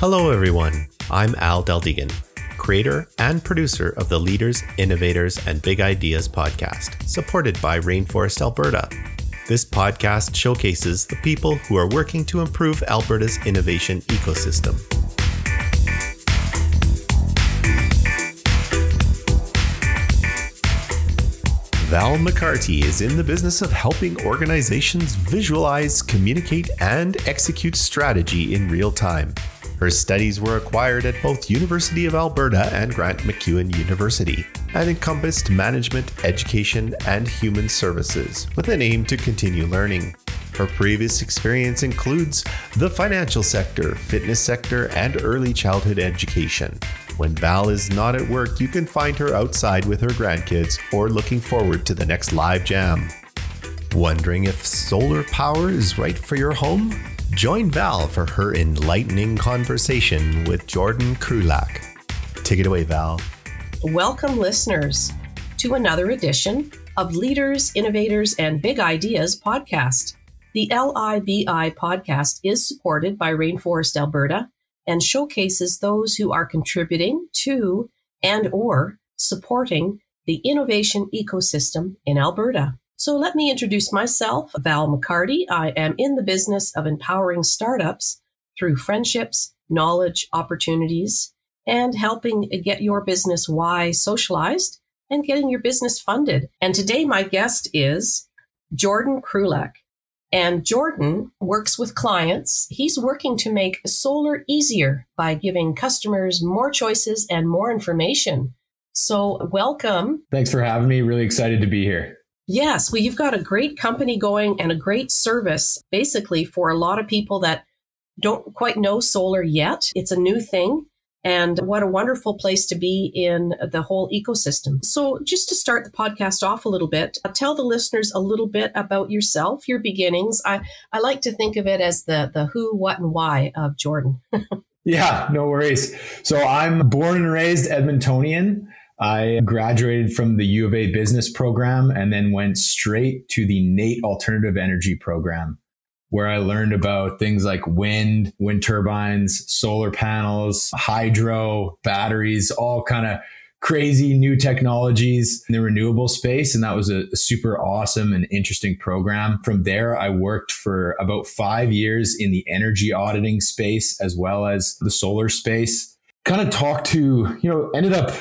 Hello, everyone. I'm Al Deldegan, creator and producer of the Leaders, Innovators, and Big Ideas podcast, supported by Rainforest Alberta. This podcast showcases the people who are working to improve Alberta's innovation ecosystem. Val McCarty is in the business of helping organizations visualize, communicate, and execute strategy in real time. Her studies were acquired at both University of Alberta and Grant MacEwan University and encompassed management, education, and human services with an aim to continue learning. Her previous experience includes the financial sector, fitness sector, and early childhood education. When Val is not at work, you can find her outside with her grandkids or looking forward to the next live jam. Wondering if solar power is right for your home? Join Val for her enlightening conversation with Jordan Kruhlak. Take it away, Val. Welcome, listeners, to another edition of Leaders, Innovators, and Big Ideas podcast. The LIBI podcast is supported by Rainforest Alberta and showcases those who are contributing to and or supporting the innovation ecosystem in Alberta. So let me introduce myself, Val McCarty. I am in the business of empowering startups through friendships, knowledge, opportunities, and helping get your business why socialized and getting your business funded. And today my guest is Jordan Kruhlak. And Jordan works with clients. He's working to make solar easier by giving customers more choices and more information. So, welcome. Thanks for having me. Really excited to be here. Yes, well, you've got a great company going and a great service basically for a lot of people that don't quite know solar yet. It's a new thing. And what a wonderful place to be in the whole ecosystem. So, just to start the podcast off a little bit, uh, tell the listeners a little bit about yourself, your beginnings. I, I like to think of it as the, the who, what, and why of Jordan. yeah, no worries. So, I'm born and raised Edmontonian. I graduated from the U of A business program and then went straight to the NAIT alternative energy program where I learned about things like wind, wind turbines, solar panels, hydro, batteries, all kind of crazy new technologies in the renewable space. And that was a, super awesome and interesting program. From there, I worked for about five years in the energy auditing space as well as the solar space. Kind of talked to, you know, ended up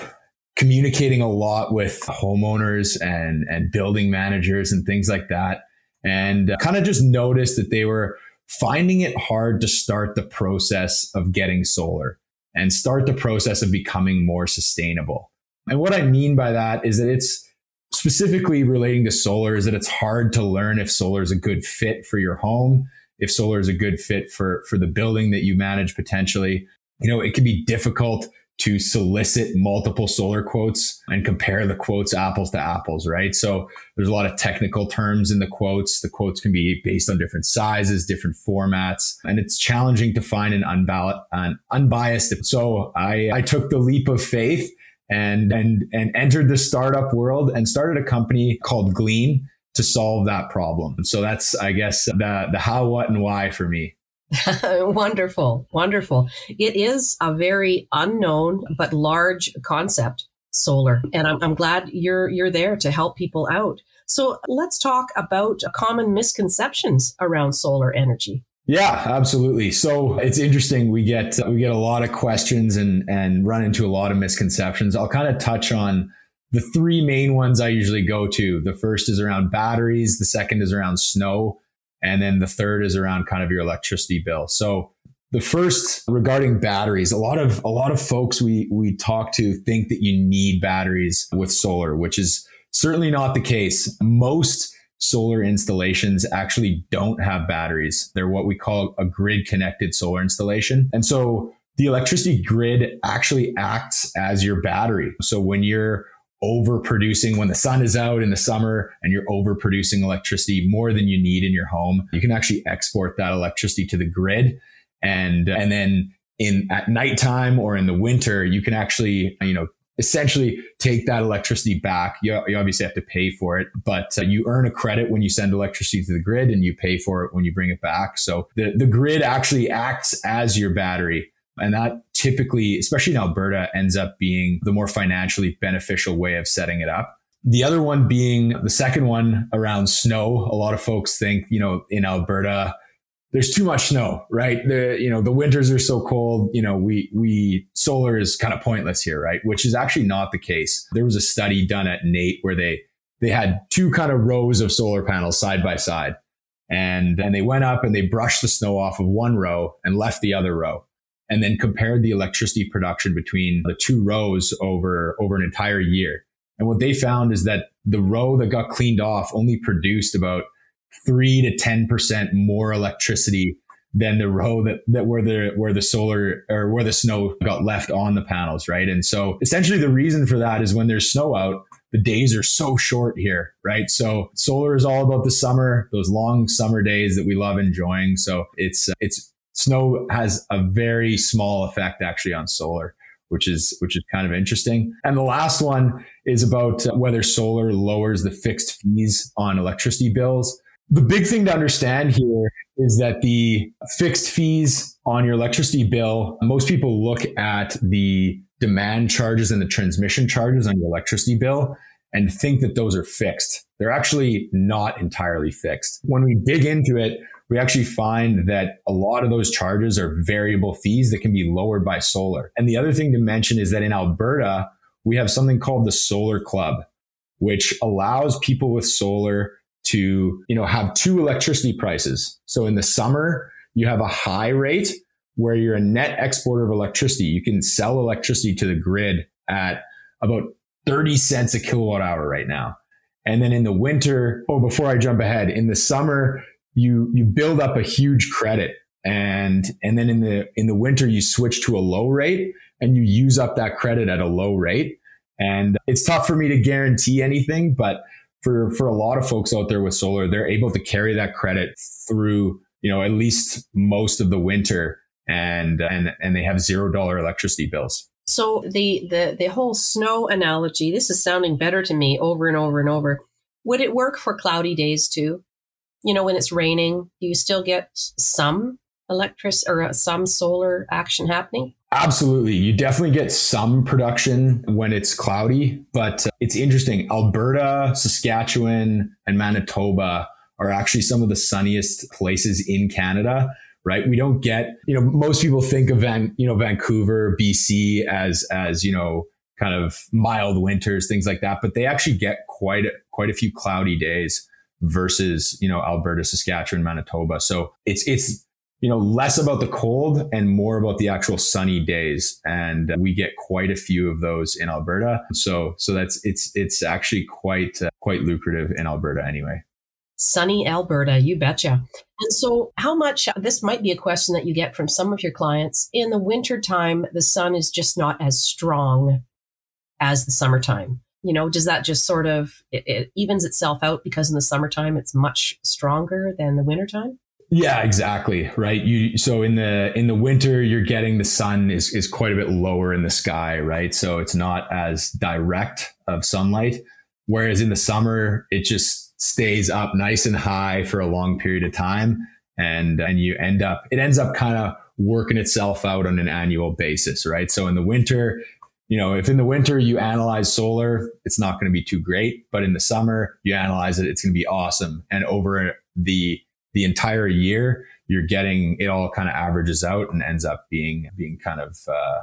communicating a lot with homeowners and, and building managers and things like that and uh, kind of just noticed that they were finding it hard to start the process of getting solar and start the process of becoming more sustainable. And what I mean by that is that it's specifically relating to solar is that it's hard to learn if solar is a good fit for your home, if solar is a good fit for for the building that you manage potentially. You know, it can be difficult to solicit multiple solar quotes and compare the quotes apples to apples, right? So there's a lot of technical terms in the quotes. The quotes can be based on different sizes, different formats, and it's challenging to find an, unbal- an unbiased. So I, I took the leap of faith and, and, and entered the startup world and started a company called Glean to solve that problem. So that's, I guess, the, the how, what, and why for me. wonderful, wonderful. It is a very unknown but large concept, solar, and I'm, I'm glad you're you're there to help people out. So let's talk about common misconceptions around solar energy. Yeah, absolutely. So it's interesting. We get we get a lot of questions and and run into a lot of misconceptions. I'll kind of touch on the three main ones I usually go to. The first is around batteries. The second is around snow, and then the third is around kind of your electricity bill. So the first regarding batteries, a lot of a lot of folks we we talk to think that you need batteries with solar, which is certainly not the case. Most solar installations actually don't have batteries. They're what we call a grid connected solar installation. And so the electricity grid actually acts as your battery. So when you're overproducing when the sun is out in the summer and you're overproducing electricity more than you need in your home. You can actually export that electricity to the grid. And and then in at nighttime or in the winter you can actually you know essentially take that electricity back. You, you obviously have to pay for it but uh, you earn a credit when you send electricity to the grid and you pay for it when you bring it back. So the, the grid actually acts as your battery. And that typically, especially in Alberta, ends up being the more financially beneficial way of setting it up. The other one being the second one around snow. A lot of folks think, you know, in Alberta, there's too much snow, right? The you know the winters are so cold. You know we we solar is kind of pointless here, right? Which is actually not the case. There was a study done at NAIT where they they had two kind of rows of solar panels side by side, and and they went up and they brushed the snow off of one row and left the other row, and then compared the electricity production between the two rows over over an entire year. And what they found is that the row that got cleaned off only produced about three to 10% more electricity than the row that, that where the where the solar or where the snow got left on the panels, right? And so essentially the reason for that is when there's snow out, the days are so short here, right? So solar is all about the summer, those long summer days that we love enjoying. So it's it's snow has a very small effect actually on solar which is which is kind of interesting. And the last one is about uh, whether solar lowers the fixed fees on electricity bills. The big thing to understand here is that the fixed fees on your electricity bill, most people look at the demand charges and the transmission charges on your electricity bill and think that those are fixed. They're actually not entirely fixed. When we dig into it, we actually find that a lot of those charges are variable fees that can be lowered by solar. And the other thing to mention is that in Alberta, we have something called the Solar Club, which allows people with solar to, you know, have two electricity prices. So in the summer, you have a high rate where you're a net exporter of electricity. You can sell electricity to the grid at about 30 cents a kilowatt hour right now. And then in the winter, oh, before I jump ahead, in the summer, you you build up a huge credit and and then in the in the winter you switch to a low rate and you use up that credit at a low rate. And it's tough for me to guarantee anything, but for for a lot of folks out there with solar, they're able to carry that credit through, you know, at least most of the winter and and and they have zero dollar electricity bills. So the the the whole snow analogy, this is sounding better to me over and over and over. Would it work for cloudy days too? You know, when it's raining, do you still get some electric or uh, some solar action happening? Absolutely. You definitely get some production when it's cloudy, but uh, it's interesting. Alberta, Saskatchewan, and Manitoba are actually some of the sunniest places in Canada right? We don't get, you know, most people think of Van, you know, Vancouver, BC as, as, you know, kind of mild winters, things like that, but they actually get quite, a, quite a few cloudy days versus, you know, Alberta, Saskatchewan, Manitoba. So it's, it's, you know, less about the cold and more about the actual sunny days. And we get quite a few of those in Alberta. So, so that's, it's, it's actually quite, uh, quite lucrative in Alberta anyway. Sunny Alberta, you betcha. And so, how much this might be a question that you get from some of your clients in the wintertime, the sun is just not as strong as the summertime. You know, does that just sort of it, it evens itself out because in the summertime it's much stronger than the wintertime? Yeah, exactly. Right. You so in the in the winter you're getting the sun is is quite a bit lower in the sky, right? So it's not as direct of sunlight. Whereas in the summer, it just stays up nice and high for a long period of time. And and you end up it ends up kind of working itself out on an annual basis, right? So in the winter, you know, if in the winter you analyze solar, it's not going to be too great, but in the summer you analyze it, it's going to be awesome. And over the the entire year, you're getting it all kind of averages out and ends up being being kind of uh,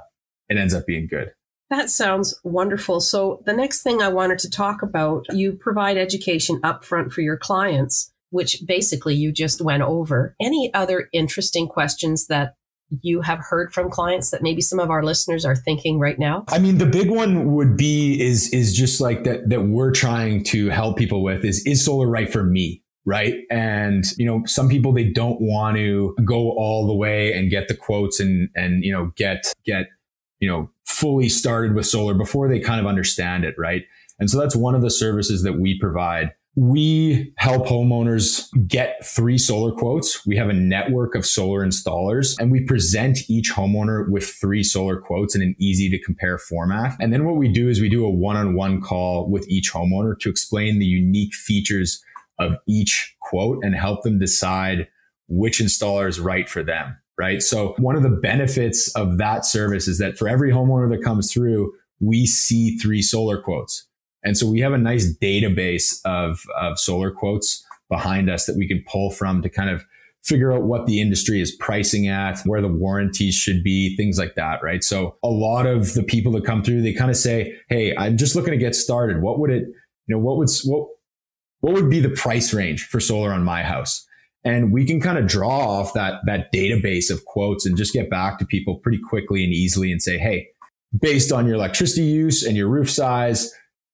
it ends up being good. That sounds wonderful. So the next thing I wanted to talk about, you provide education upfront for your clients, which basically you just went over. Any other interesting questions that you have heard from clients that maybe some of our listeners are thinking right now? I mean, the big one would be is is just like that that we're trying to help people with is is solar right for me? right? And you know, some people they don't want to go all the way and get the quotes and and you know get get you know fully started with solar before they kind of understand it, right? And so that's one of the services that we provide. We help homeowners get three solar quotes. We have a network of solar installers and we present each homeowner with three solar quotes in an easy to compare format. And then what we do is we do a one on one call with each homeowner to explain the unique features of each quote and help them decide which installer is right for them. Right? So one of the benefits of that service is that for every homeowner that comes through, we see three solar quotes. And so we have a nice database of, of solar quotes behind us that we can pull from to kind of figure out what the industry is pricing at, where the warranties should be, things like that, right? So a lot of the people that come through, they kind of say, Hey, I'm just looking to get started. What would it, you know, what would, what, what would be the price range for solar on my house? And we can kind of draw off that, that database of quotes and just get back to people pretty quickly and easily and say, Hey, based on your electricity use and your roof size,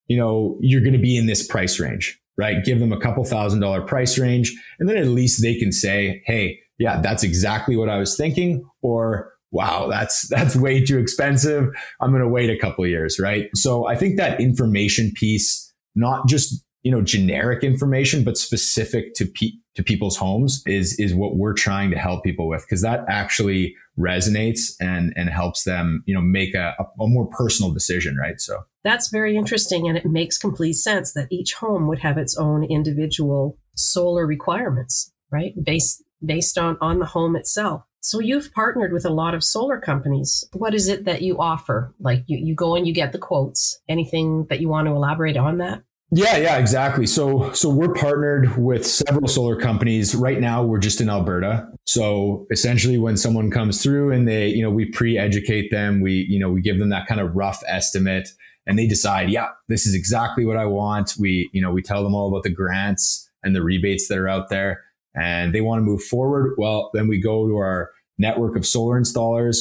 you know, you're going to be in this price range right? Give them a couple thousand dollar price range. And then at least they can say, Hey, yeah, that's exactly what I was thinking. Or, wow, that's, that's way too expensive. I'm going to wait a couple years. Right. So I think that information piece, not just, you know, generic information, but specific to pe- to people's homes is, is what we're trying to help people with. Cause that actually resonates and, and helps them, you know, make a, a more personal decision. Right. So that's very interesting. And it makes complete sense that each home would have its own individual solar requirements, right? Based, based on, on the home itself. So you've partnered with a lot of solar companies. What is it that you offer? Like you, you go and you get the quotes. Anything that you want to elaborate on that? Yeah, yeah, exactly. So, so we're partnered with several solar companies. Right now, we're just in Alberta. So, essentially, when someone comes through and they, you know, we pre-educate them, we, you know, we give them that kind of rough estimate and they decide, yeah, this is exactly what I want. We, you know, we tell them all about the grants and the rebates that are out there and they want to move forward. Well, then we go to our network of solar installers.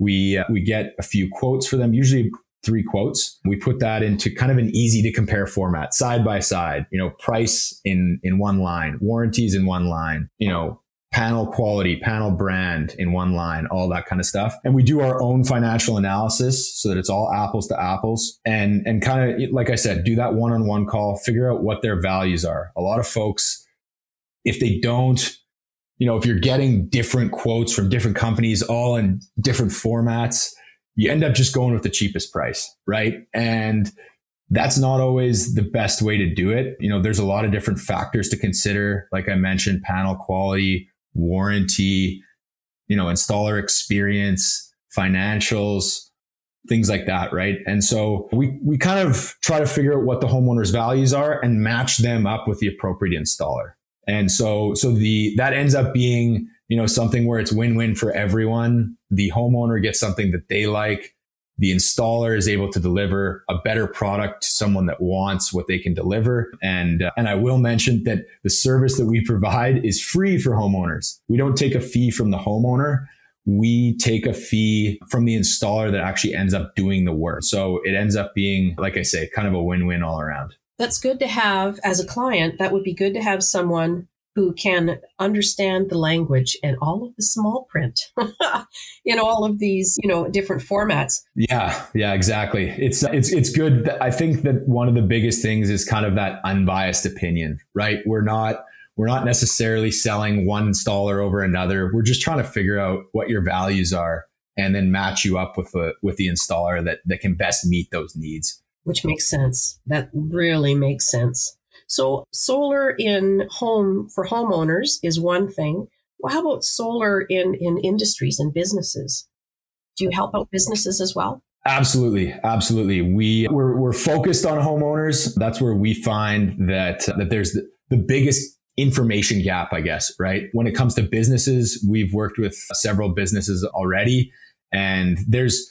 We, uh, we get a few quotes for them, usually three quotes. We put that into kind of an easy to compare format, side by side, you know, price in, in one line, warranties in one line, you know, panel quality, panel brand in one line, all that kind of stuff. And we do our own financial analysis so that it's all apples to apples and, and kind of, like I said, do that one on one call, figure out what their values are. A lot of folks, if they don't, you know, if you're getting different quotes from different companies, all in different formats, you end up just going with the cheapest price, right? And that's not always the best way to do it. You know, there's a lot of different factors to consider. Like I mentioned, panel quality, warranty, you know, installer experience, financials, things like that, right? And so we we kind of try to figure out what the homeowner's values are and match them up with the appropriate installer. And so so the that ends up being, you know, something where it's win-win for everyone. The homeowner gets something that they like the installer is able to deliver a better product to someone that wants what they can deliver. And, uh, and I will mention that the service that we provide is free for homeowners. We don't take a fee from the homeowner. We take a fee from the installer that actually ends up doing the work. So it ends up being, like I say, kind of a win-win all around. That's good to have as a client. That would be good to have someone who can understand the language and all of the small print in all of these, you know, different formats. Yeah, yeah, exactly. It's it's it's good. I think that one of the biggest things is kind of that unbiased opinion, right? We're not we're not necessarily selling one installer over another. We're just trying to figure out what your values are and then match you up with the with the installer that that can best meet those needs. Which makes sense. That really makes sense. So solar in home for homeowners is one thing. Well, how about solar in, in industries and businesses? Do you help out businesses as well? Absolutely, absolutely. We we're, we're focused on homeowners. That's where we find that uh, that there's the, the biggest information gap, I guess. Right when it comes to businesses, we've worked with several businesses already, and there's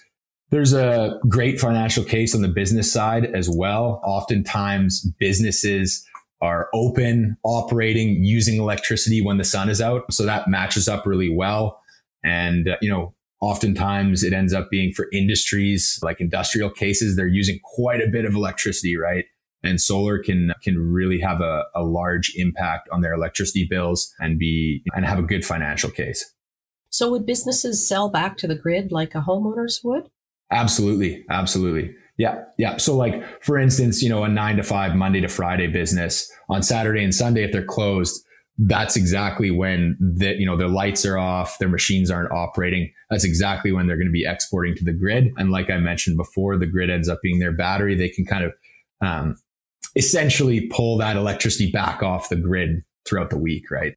there's a great financial case on the business side as well. Oftentimes, businesses are open, operating, using electricity when the sun is out. So that matches up really well. And, uh, you know, oftentimes it ends up being for industries like industrial cases, they're using quite a bit of electricity, right? And solar can can really have a, a large impact on their electricity bills and be and have a good financial case. So would businesses sell back to the grid like a homeowners would? Absolutely. Absolutely. Yeah. Yeah. So like, for instance, you know, a nine to five Monday to Friday business on Saturday and Sunday, if they're closed, that's exactly when the, you know, their lights are off, their machines aren't operating. That's exactly when they're going to be exporting to the grid. And like I mentioned before, the grid ends up being their battery. They can kind of, um, essentially pull that electricity back off the grid throughout the week. Right.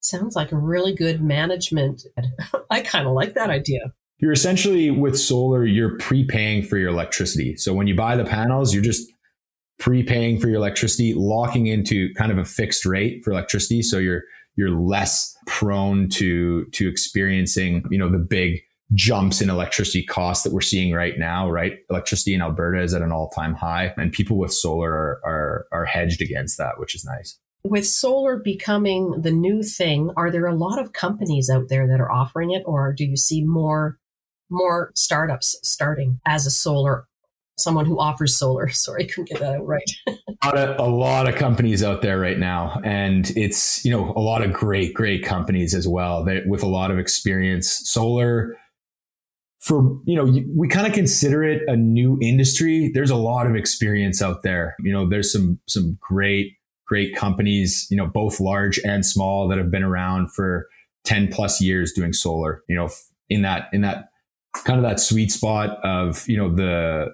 Sounds like a really good management. I kind of like that idea. You're essentially with solar, you're prepaying for your electricity. So when you buy the panels, you're just prepaying for your electricity, locking into kind of a fixed rate for electricity. So you're you're less prone to to experiencing, you know, the big jumps in electricity costs that we're seeing right now, right? Electricity in Alberta is at an all-time high and people with solar are, are, are hedged against that, which is nice. With solar becoming the new thing, are there a lot of companies out there that are offering it or do you see more more startups starting as a solar someone who offers solar. Sorry, I couldn't get that out right. a, lot of, a lot of companies out there right now, and it's you know a lot of great, great companies as well that with a lot of experience. Solar for you know we kind of consider it a new industry there's a lot of experience out there you know there's some some great great companies you know both large and small that have been around for 10 plus years doing solar you know in that in that kind of that sweet spot of you know the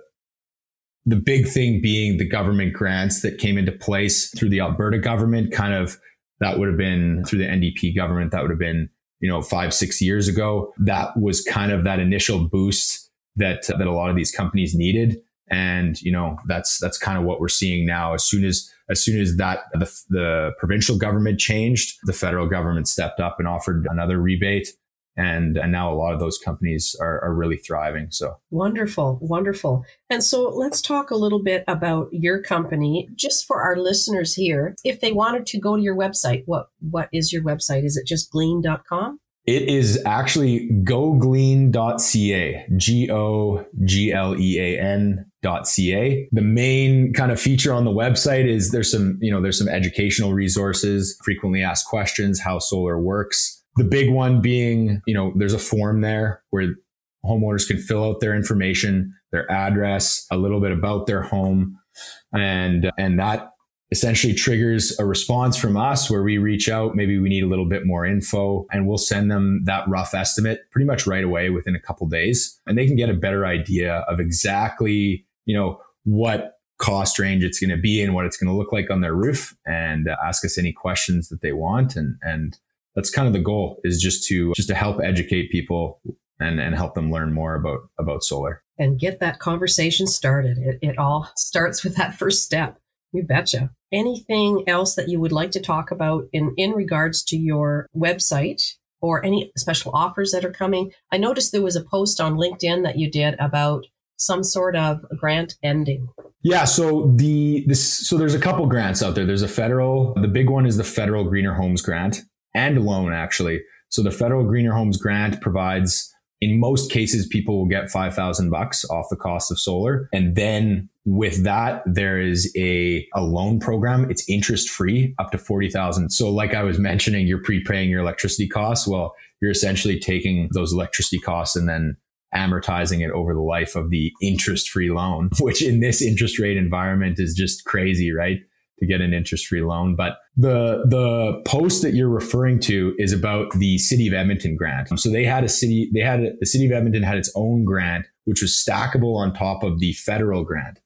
the big thing being the government grants that came into place through the Alberta government kind of that would have been through the NDP government that would have been you know, five, six years ago. That was kind of that initial boost that, that a lot of these companies needed. And, you know, that's, that's kind of what we're seeing now. As soon as, as soon as that, the, the provincial government changed, the federal government stepped up and offered another rebate and and now a lot of those companies are, are really thriving so. Wonderful wonderful. And so let's talk a little bit about your company. Just for our listeners here if they wanted to go to your website what what is your website? Is it just glean.com it is actually goglean.ca, G O G L E A N dot .ca. The main kind of feature on the website is there's some, you know, there's some educational resources, frequently asked questions, how solar works, the big one being, you know, there's a form there where homeowners can fill out their information, their address, a little bit about their home. And, and that essentially triggers a response from us where we reach out. Maybe we need a little bit more info and we'll send them that rough estimate pretty much right away within a couple days. And they can get a better idea of exactly, you know, what cost range it's going to be and what it's going to look like on their roof and ask us any questions that they want. And, and that's kind of the goal is just to just to help educate people and and help them learn more about about solar and get that conversation started. It, it all starts with that first step. You betcha. Anything else that you would like to talk about in in regards to your website or any special offers that are coming? I noticed there was a post on LinkedIn that you did about some sort of grant ending. Yeah, so the this so there's a couple grants out there. There's a federal, the big one is the federal Greener Homes grant and loan actually. So the federal Greener Homes grant provides in most cases people will get 5000 bucks off the cost of solar. And then with that there is a, a loan program. It's interest free up to 40000 so like i was mentioning you're prepaying your electricity costs. Well you're essentially taking those electricity costs and then amortizing it over the life of the interest free loan which in this interest rate environment is just crazy right to get an interest-free loan. But the the post that you're referring to is about the City of Edmonton grant. Um, so they had a city, they had a, the City of Edmonton had its own grant, which was stackable on top of the federal grant.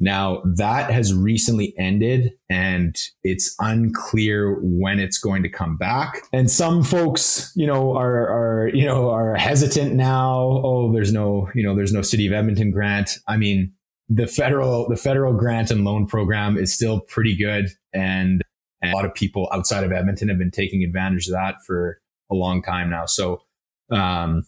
Now that has recently ended and it's unclear when it's going to come back. And some folks, you know, are, are, you know, are hesitant now. Oh, there's no, you know, there's no city of Edmonton grant. I mean, the federal the federal grant and loan program is still pretty good. And, and, a lot of people outside of Edmonton have been taking advantage of that for a long time now. So um,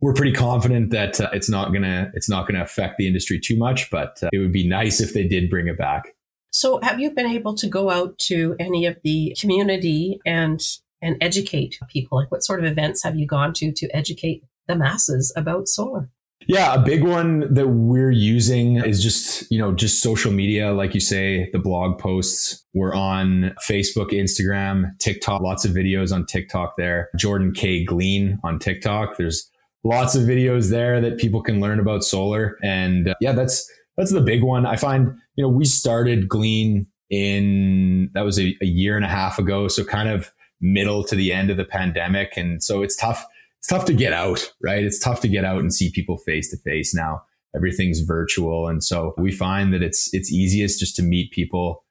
we're pretty confident that uh, it's not gonna it's not gonna affect the industry too much but uh, it would be nice if they did bring it back. So have you been able to go out to any of the community and and educate people? Like what sort of events have you gone to to educate the masses about solar yeah, a big one that we're using is just, you know, just social media. Like you say, the blog posts. We're on Facebook, Instagram, TikTok, lots of videos on TikTok there. Jordan K. Glean on TikTok. There's lots of videos there that people can learn about solar. And uh, yeah, that's, that's the big one. I find, you know, we started Glean in, that was a, a year and a half ago. So kind of middle to the end of the pandemic. And so it's tough tough to get out, right? It's tough to get out and see people face to face now. Everything's virtual. And so we find that it's, it's easiest just to meet people,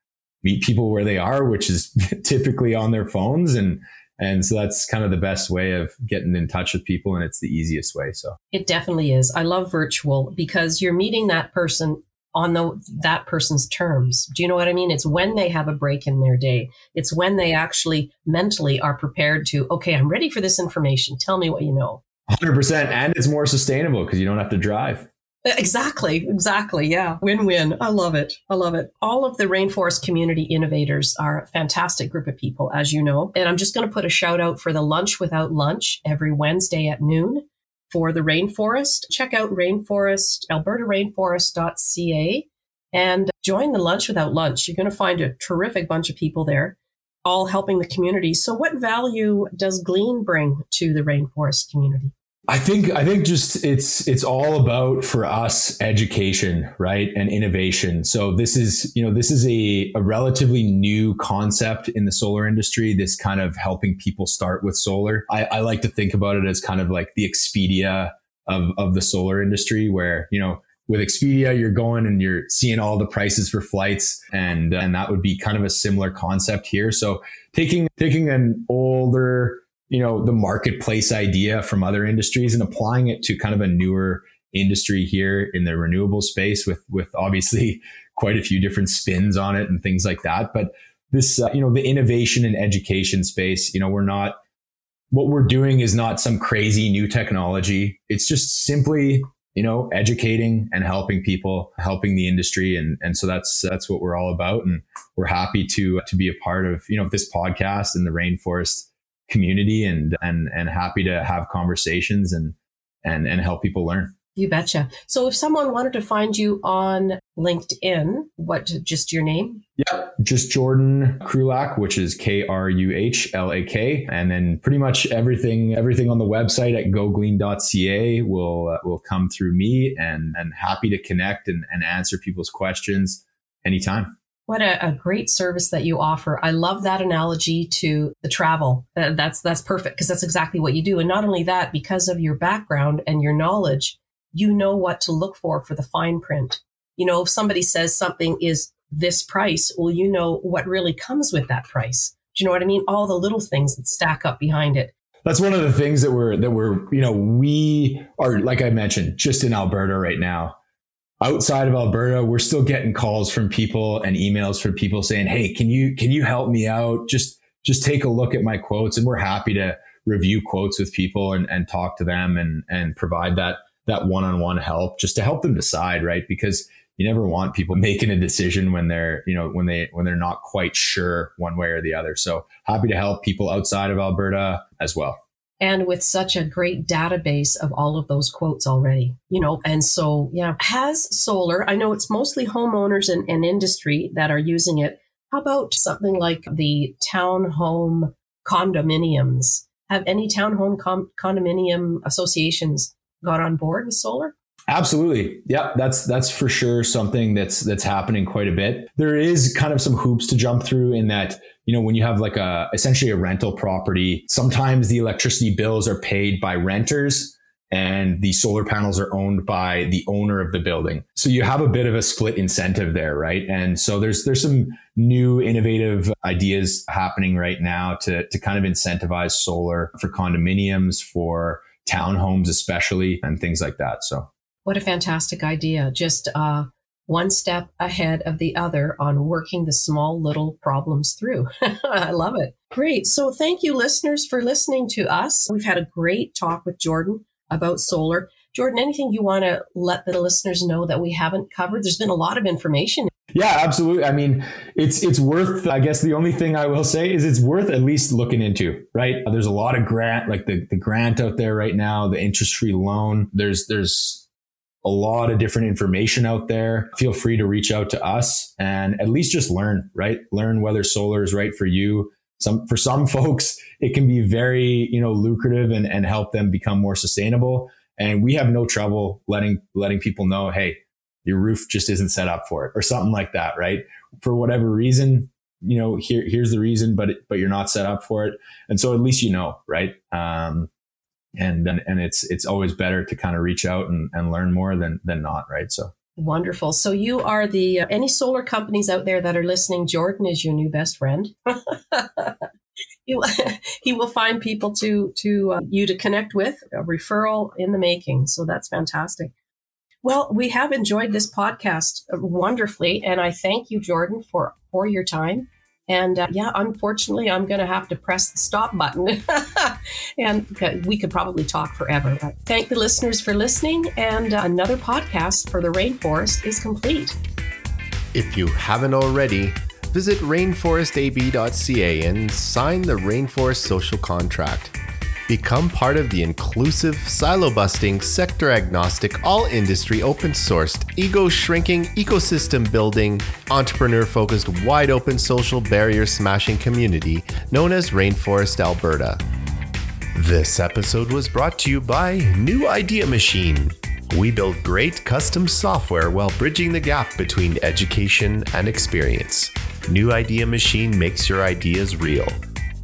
meet people where they are, which is typically on their phones and, And so that's kind of the best way of getting in touch with people. And it's the easiest way. So it definitely is. I love virtual because you're meeting that person on the, that person's terms. Do you know what I mean? It's when they have a break in their day. It's when they actually mentally are prepared to, okay, I'm ready for this information. Tell me what you know. 100%. And it's more sustainable because you don't have to drive. Exactly, exactly. Yeah. Win win. I love it. I love it. All of the Rainforest Community Innovators are a fantastic group of people, as you know. And I'm just going to put a shout out for the Lunch Without Lunch every Wednesday at noon for the rainforest. Check out rainforest, albertarainforest.ca and join the Lunch Without Lunch. You're going to find a terrific bunch of people there, all helping the community. So, what value does Glean bring to the rainforest community? I think I think just it's it's all about for us education, right? And innovation. So this is, you know, this is a, a relatively new concept in the solar industry, this kind of helping people start with solar. I, I like to think about it as kind of like the Expedia of, of the solar industry where, you know, with Expedia, you're going and you're seeing all the prices for flights and and that would be kind of a similar concept here. So taking taking an older you know, the marketplace idea from other industries and applying it to kind of a newer industry here in the renewable space with, with obviously quite a few different spins on it and things like that. But this, uh, you know, the innovation and education space, you know, we're not, what we're doing is not some crazy new technology. It's just simply, you know, educating and helping people, helping the industry. And, and so that's, that's what we're all about. And we're happy to, to be a part of, you know, this podcast and the rainforest community and and and happy to have conversations and and and help people learn. You betcha. So if someone wanted to find you on LinkedIn, what just your name? Yeah, just Jordan Kruhlak, which is K R U H L A K, and then pretty much everything everything on the website at goglean.ca will uh, will come through me, and and happy to connect and, and answer people's questions anytime. What a, a, great service that you offer. I love that analogy to the travel. Uh, that's that's perfect because that's exactly what you do. And not only that, because of your background and your knowledge, you know what to look for for the fine print. You know, if somebody says something is this price, well, you know what really comes with that price. Do you know what I mean? All the little things that stack up behind it. That's one of the things that we're that we're, you know, we are like I mentioned, just in Alberta right now outside of Alberta, we're still getting calls from people and emails from people saying, "Hey, can you can you help me out? Just just take a look at my quotes." And we're happy to review quotes with people and, and talk to them and and provide that that one-on-one help just to help them decide, right? Because you never want people making a decision when they're, you know, when they when they're not quite sure one way or the other. So happy to help people outside of Alberta as well and with such a great database of all of those quotes already, you know. And so, yeah, has solar, I know it's mostly homeowners and, and industry that are using it. How about something like the townhome condominiums? Have any townhome com- condominium associations got on board with solar? Absolutely. Yeah, that's that's for sure something that's that's happening quite a bit. There is kind of some hoops to jump through in that you know, when you have like a essentially a rental property, sometimes the electricity bills are paid by renters and the solar panels are owned by the owner of the building. So you have a bit of a split incentive there, right? And so there's there's some new innovative ideas happening right now to to kind of incentivize solar for condominiums, for townhomes especially and things like that. So what a fantastic idea. Just uh one step ahead of the other on working the small little problems through. I love it. Great. So thank you, listeners, for listening to us. We've had a great talk with Jordan about solar. Jordan, anything you want to let the listeners know that we haven't covered? There's been a lot of information. Yeah, absolutely. I mean, it's it's worth. I guess the only thing I will say is it's worth at least looking into. Right? There's a lot of grant, like the the grant out there right now, the interest free loan. There's there's a lot of different information out there. Feel free to reach out to us and at least just learn, right? Learn whether solar is right for you. Some, for some folks, it can be very, you know, lucrative and, and help them become more sustainable. And we have no trouble letting, letting people know, Hey, your roof just isn't set up for it or something like that, right? For whatever reason, you know, here, here's the reason, but, but you're not set up for it. And so at least you know, right? Um, and and it's it's always better to kind of reach out and, and learn more than than not right so wonderful so you are the uh, any solar companies out there that are listening jordan is your new best friend he will, he will find people to to uh, you to connect with a referral in the making. So that's fantastic. Well, we have enjoyed this podcast wonderfully, and I thank you, Jordan, for for your time. And uh, yeah, unfortunately, I'm going to have to press the stop button. and we could probably talk forever. But thank the listeners for listening. And uh, another podcast for the rainforest is complete. If you haven't already, visit rainforestab.ca and sign the Rainforest Social Contract. Become part of the inclusive, silo busting, sector agnostic, all industry open sourced, ego shrinking, ecosystem building, entrepreneur focused, wide open social barrier smashing community known as Rainforest Alberta. This episode was brought to you by New Idea Machine. We build great custom software while bridging the gap between education and experience. New Idea Machine makes your ideas real.